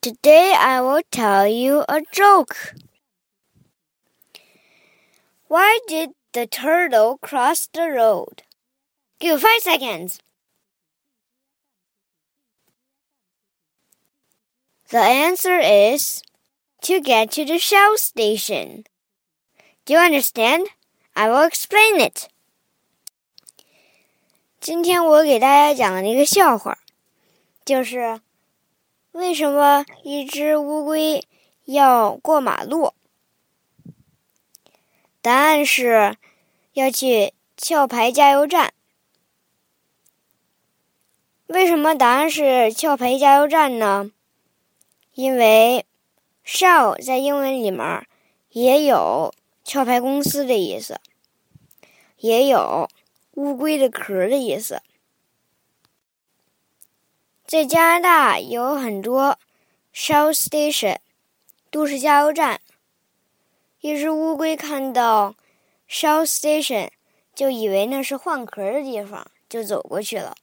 Today I will tell you a joke. Why did the turtle cross the road? Give you five seconds. The answer is to get to the Shell station. Do you understand? I will explain it. 今天我给大家讲的一个笑话，就是 为什么一只乌龟要过马路？答案是要去壳牌加油站。为什么答案是壳牌加油站呢？因为 “shell” 在英文里面也有壳牌公司的意思，也有乌龟的壳的意思。在加拿大有很多 Shell Station，都市加油站。一只乌龟看到 Shell Station，就以为那是换壳的地方，就走过去了。